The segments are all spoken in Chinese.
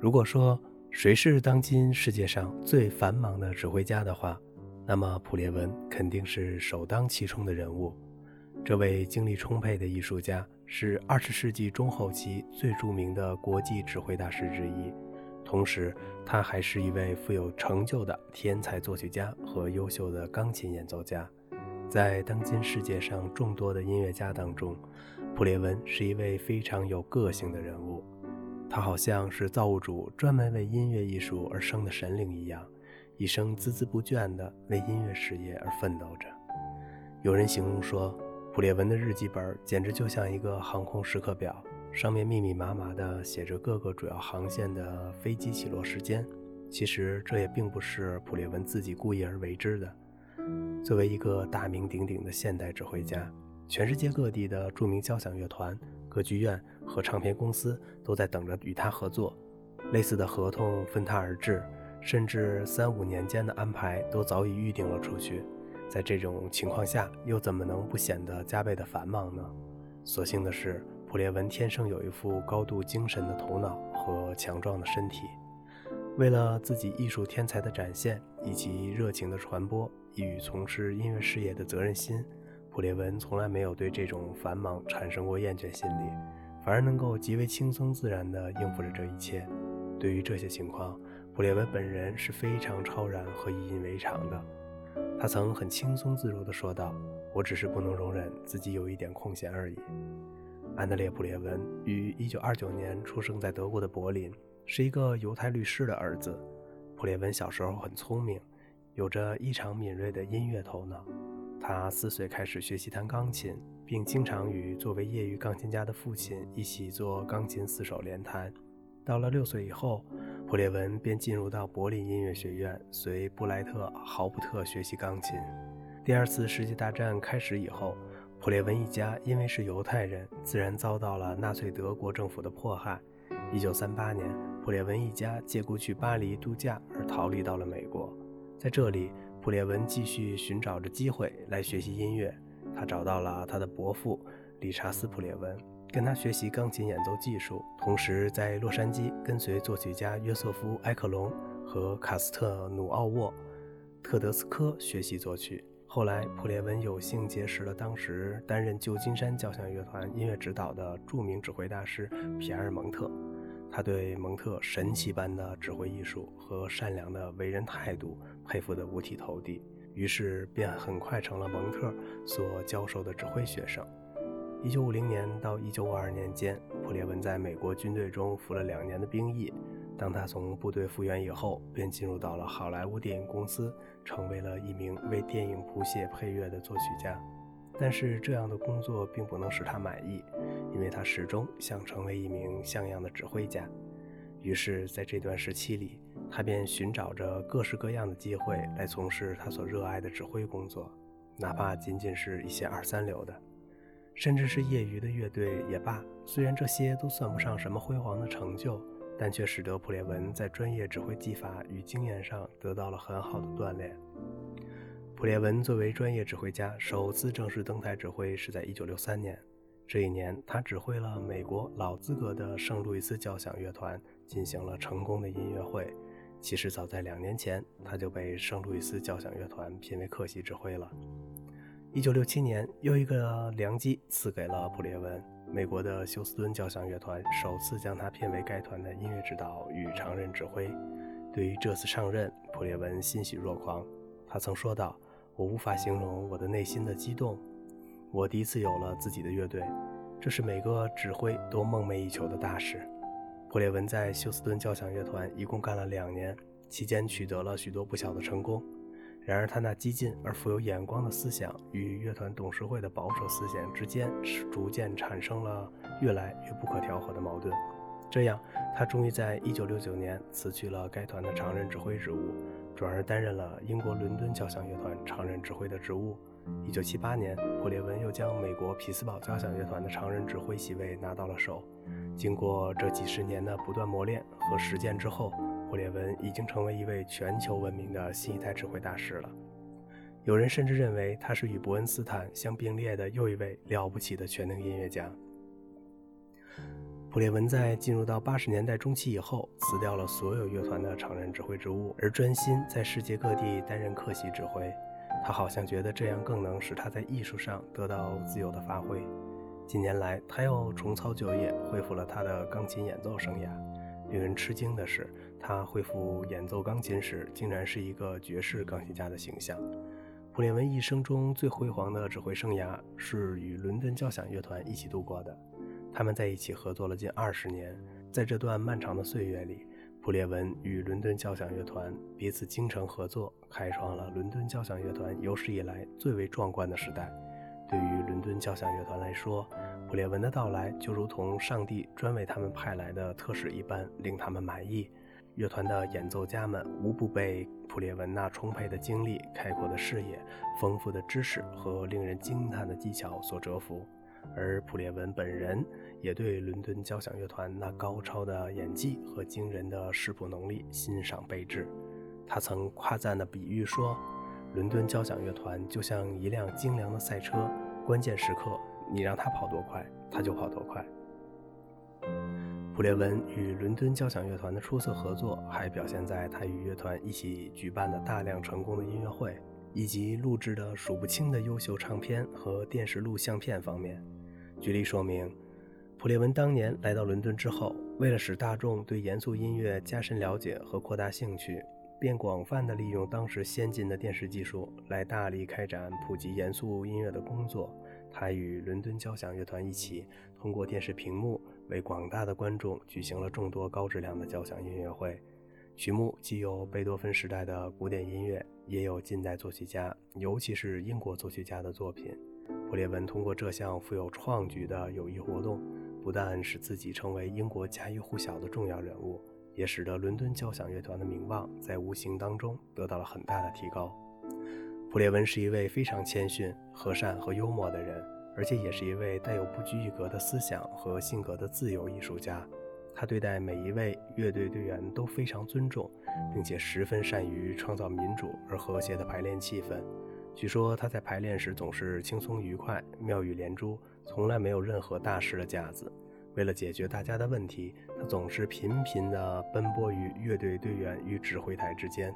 如果说谁是当今世界上最繁忙的指挥家的话，那么普列文肯定是首当其冲的人物。这位精力充沛的艺术家是二十世纪中后期最著名的国际指挥大师之一，同时他还是一位富有成就的天才作曲家和优秀的钢琴演奏家。在当今世界上众多的音乐家当中，普列文是一位非常有个性的人物。他好像是造物主专门为音乐艺术而生的神灵一样，一生孜孜不倦地为音乐事业而奋斗着。有人形容说，普列文的日记本简直就像一个航空时刻表，上面密密麻麻地写着各个主要航线的飞机起落时间。其实这也并不是普列文自己故意而为之的。作为一个大名鼎鼎的现代指挥家，全世界各地的著名交响乐团。歌剧院和唱片公司都在等着与他合作，类似的合同纷沓而至，甚至三五年间的安排都早已预定了出去。在这种情况下，又怎么能不显得加倍的繁忙呢？所幸的是，普列文天生有一副高度精神的头脑和强壮的身体。为了自己艺术天才的展现以及热情的传播，与从事音乐事业的责任心。普列文从来没有对这种繁忙产生过厌倦心理，反而能够极为轻松自然地应付着这一切。对于这些情况，普列文本人是非常超然和习以为常的。他曾很轻松自如地说道：“我只是不能容忍自己有一点空闲而已。”安德烈·普列文于1929年出生在德国的柏林，是一个犹太律师的儿子。普列文小时候很聪明，有着异常敏锐的音乐头脑。他四岁开始学习弹钢琴，并经常与作为业余钢琴家的父亲一起做钢琴四手联弹。到了六岁以后，普列文便进入到柏林音乐学院，随布莱特豪普特学习钢琴。第二次世界大战开始以后，普列文一家因为是犹太人，自然遭到了纳粹德国政府的迫害。一九三八年，普列文一家借故去巴黎度假而逃离到了美国，在这里。普列文继续寻找着机会来学习音乐，他找到了他的伯父理查斯·普列文，跟他学习钢琴演奏技术，同时在洛杉矶跟随作曲家约瑟夫·埃克隆和卡斯特努奥沃·特德斯科学习作曲。后来，普列文有幸结识了当时担任旧金山交响乐团音乐指导的著名指挥大师皮埃尔·蒙特。他对蒙特神奇般的指挥艺术和善良的为人态度佩服得五体投地，于是便很快成了蒙特所教授的指挥学生。一九五零年到一九五二年间，普列文在美国军队中服了两年的兵役。当他从部队复员以后，便进入到了好莱坞电影公司，成为了一名为电影谱写配乐的作曲家。但是这样的工作并不能使他满意，因为他始终想成为一名像样的指挥家。于是，在这段时期里，他便寻找着各式各样的机会来从事他所热爱的指挥工作，哪怕仅仅是一些二三流的，甚至是业余的乐队也罢。虽然这些都算不上什么辉煌的成就，但却使得普列文在专业指挥技法与经验上得到了很好的锻炼。普列文作为专业指挥家，首次正式登台指挥是在1963年。这一年，他指挥了美国老资格的圣路易斯交响乐团进行了成功的音乐会。其实，早在两年前，他就被圣路易斯交响乐团聘为客席指挥了。1967年，又一个良机赐给了普列文，美国的休斯敦交响乐团首次将他聘为该团的音乐指导与常任指挥。对于这次上任，普列文欣喜若狂。他曾说道。我无法形容我的内心的激动。我第一次有了自己的乐队，这是每个指挥都梦寐以求的大事。普列文在休斯顿交响乐团一共干了两年，期间取得了许多不小的成功。然而，他那激进而富有眼光的思想与乐团董事会的保守思想之间，是逐渐产生了越来越不可调和的矛盾。这样，他终于在1969年辞去了该团的常任指挥职务，转而担任了英国伦敦交响乐团常任指挥的职务。1978年，普列文又将美国匹兹堡交响乐团的常任指挥席位拿到了手。经过这几十年的不断磨练和实践之后，普列文已经成为一位全球闻名的新一代指挥大师了。有人甚至认为他是与伯恩斯坦相并列的又一位了不起的全能音乐家。普列文在进入到八十年代中期以后，辞掉了所有乐团的常任指挥职务，而专心在世界各地担任客席指挥。他好像觉得这样更能使他在艺术上得到自由的发挥。近年来，他又重操旧业，恢复了他的钢琴演奏生涯。令人吃惊的是，他恢复演奏钢琴时，竟然是一个爵士钢琴家的形象。普列文一生中最辉煌的指挥生涯是与伦敦交响乐团一起度过的。他们在一起合作了近二十年，在这段漫长的岁月里，普列文与伦敦交响乐团彼此精诚合作，开创了伦敦交响乐团有史以来最为壮观的时代。对于伦敦交响乐团来说，普列文的到来就如同上帝专为他们派来的特使一般，令他们满意。乐团的演奏家们无不被普列文那充沛的经历、开阔的视野、丰富的知识和令人惊叹的技巧所折服。而普列文本人也对伦敦交响乐团那高超的演技和惊人的视谱能力欣赏备至。他曾夸赞的比喻说：“伦敦交响乐团就像一辆精良的赛车，关键时刻你让它跑多快，它就跑多快。”普列文与伦敦交响乐团的出色合作，还表现在他与乐团一起举办的大量成功的音乐会。以及录制的数不清的优秀唱片和电视录像片方面。举例说明，普列文当年来到伦敦之后，为了使大众对严肃音乐加深了解和扩大兴趣，便广泛地利用当时先进的电视技术来大力开展普及严肃音乐的工作。他与伦敦交响乐团一起，通过电视屏幕为广大的观众举行了众多高质量的交响音乐会。曲目既有贝多芬时代的古典音乐。也有近代作曲家，尤其是英国作曲家的作品。普列文通过这项富有创举的友谊活动，不但使自己成为英国家喻户晓的重要人物，也使得伦敦交响乐团的名望在无形当中得到了很大的提高。普列文是一位非常谦逊、和善和幽默的人，而且也是一位带有不拘一格的思想和性格的自由艺术家。他对待每一位乐队队员都非常尊重，并且十分善于创造民主而和谐的排练气氛。据说他在排练时总是轻松愉快、妙语连珠，从来没有任何大师的架子。为了解决大家的问题，他总是频频地奔波于乐队队员与指挥台之间，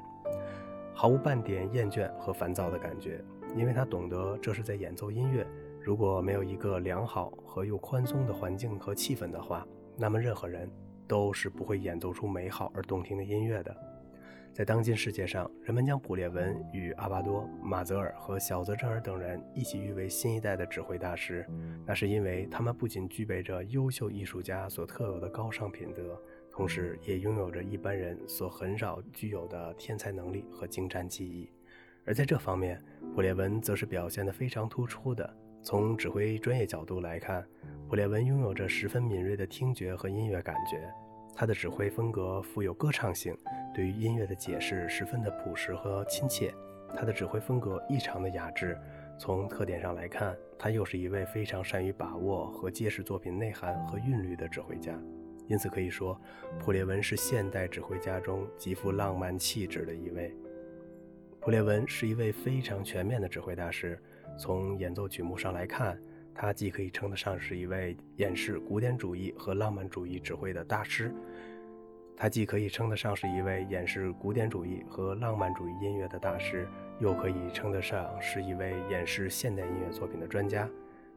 毫无半点厌倦和烦躁的感觉，因为他懂得这是在演奏音乐。如果没有一个良好和又宽松的环境和气氛的话，那么，任何人都是不会演奏出美好而动听的音乐的。在当今世界上，人们将普列文与阿巴多、马泽尔和小泽征尔等人一起誉为新一代的指挥大师，那是因为他们不仅具备着优秀艺术家所特有的高尚品德，同时也拥有着一般人所很少具有的天才能力和精湛技艺。而在这方面，普列文则是表现得非常突出的。从指挥专业角度来看，普列文拥有着十分敏锐的听觉和音乐感觉。他的指挥风格富有歌唱性，对于音乐的解释十分的朴实和亲切。他的指挥风格异常的雅致。从特点上来看，他又是一位非常善于把握和揭示作品内涵和韵律的指挥家。因此可以说，普列文是现代指挥家中极富浪漫气质的一位。普列文是一位非常全面的指挥大师。从演奏曲目上来看，他既可以称得上是一位演示古典主义和浪漫主义指挥的大师，他既可以称得上是一位演示古典主义和浪漫主义音乐的大师，又可以称得上是一位演示现代音乐作品的专家。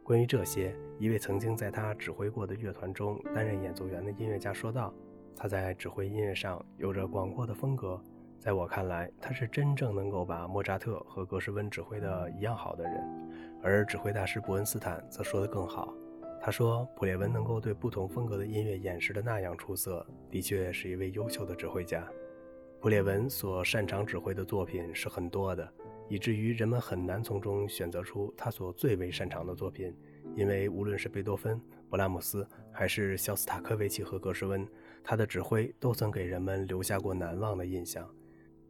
关于这些，一位曾经在他指挥过的乐团中担任演奏员的音乐家说道：“他在指挥音乐上有着广阔的风格。”在我看来，他是真正能够把莫扎特和格什温指挥的一样好的人，而指挥大师伯恩斯坦则说得更好。他说，普列文能够对不同风格的音乐演示的那样出色，的确是一位优秀的指挥家。普列文所擅长指挥的作品是很多的，以至于人们很难从中选择出他所最为擅长的作品，因为无论是贝多芬、勃拉姆斯，还是肖斯塔科维奇和格什温，他的指挥都曾给人们留下过难忘的印象。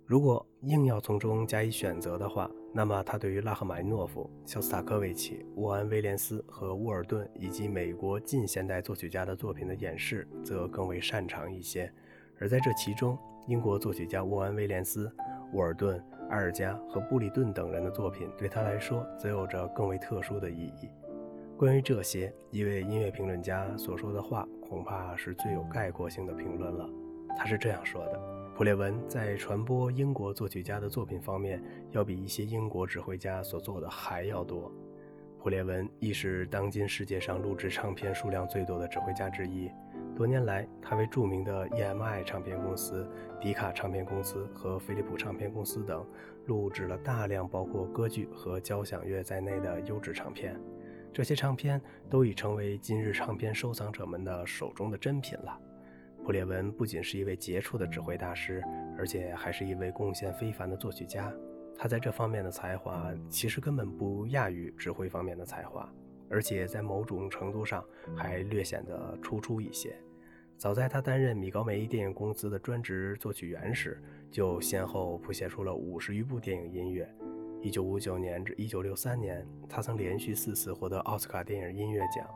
如果硬要从中加以选择的话，那么他对于拉赫玛尼诺夫、肖斯塔科维奇、沃安·威廉斯和沃尔顿以及美国近现代作曲家的作品的演示则更为擅长一些。而在这其中，英国作曲家沃安·威廉斯、沃尔顿、埃尔加和布里顿等人的作品对他来说则有着更为特殊的意义。关于这些，一位音乐评论家所说的话，恐怕是最有概括性的评论了。他是这样说的：普列文在传播英国作曲家的作品方面，要比一些英国指挥家所做的还要多。普列文亦是当今世界上录制唱片数量最多的指挥家之一。多年来，他为著名的 EMI 唱片公司、迪卡唱片公司和飞利浦唱片公司等录制了大量包括歌剧和交响乐在内的优质唱片。这些唱片都已成为今日唱片收藏者们的手中的珍品了。普列文不仅是一位杰出的指挥大师，而且还是一位贡献非凡的作曲家。他在这方面的才华其实根本不亚于指挥方面的才华，而且在某种程度上还略显得突出一些。早在他担任米高梅电影公司的专职作曲员时，就先后谱写出了五十余部电影音乐。一九五九年至一九六三年，他曾连续四次获得奥斯卡电影音乐奖。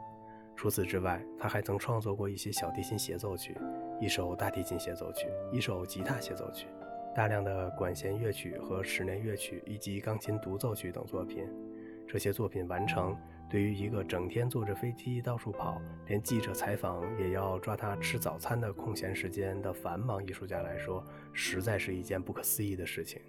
除此之外，他还曾创作过一些小提琴协奏曲、一首大提琴协奏曲、一首吉他协奏曲。大量的管弦乐曲和室内乐曲，以及钢琴独奏曲等作品，这些作品完成，对于一个整天坐着飞机到处跑，连记者采访也要抓他吃早餐的空闲时间的繁忙艺术家来说，实在是一件不可思议的事情。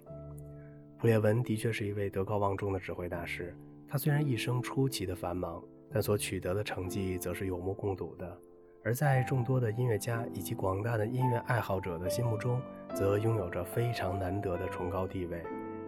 普列文的确是一位德高望重的指挥大师，他虽然一生出奇的繁忙，但所取得的成绩则是有目共睹的。而在众多的音乐家以及广大的音乐爱好者的心目中，则拥有着非常难得的崇高地位。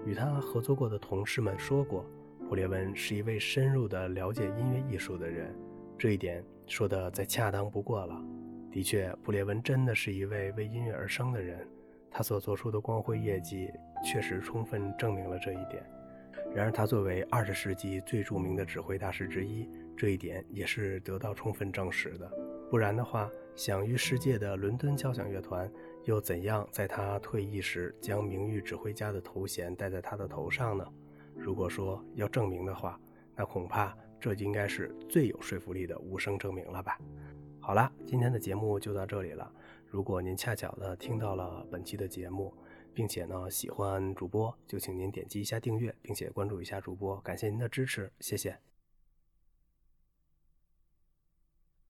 与他合作过的同事们说过，普列文是一位深入的了解音乐艺术的人，这一点说的再恰当不过了。的确，普列文真的是一位为音乐而生的人，他所做出的光辉业绩确实充分证明了这一点。然而，他作为二十世纪最著名的指挥大师之一，这一点也是得到充分证实的。不然的话，享誉世界的伦敦交响乐团又怎样在他退役时将名誉指挥家的头衔戴在他的头上呢？如果说要证明的话，那恐怕这应该是最有说服力的无声证明了吧。好了，今天的节目就到这里了。如果您恰巧的听到了本期的节目，并且呢喜欢主播，就请您点击一下订阅，并且关注一下主播，感谢您的支持，谢谢。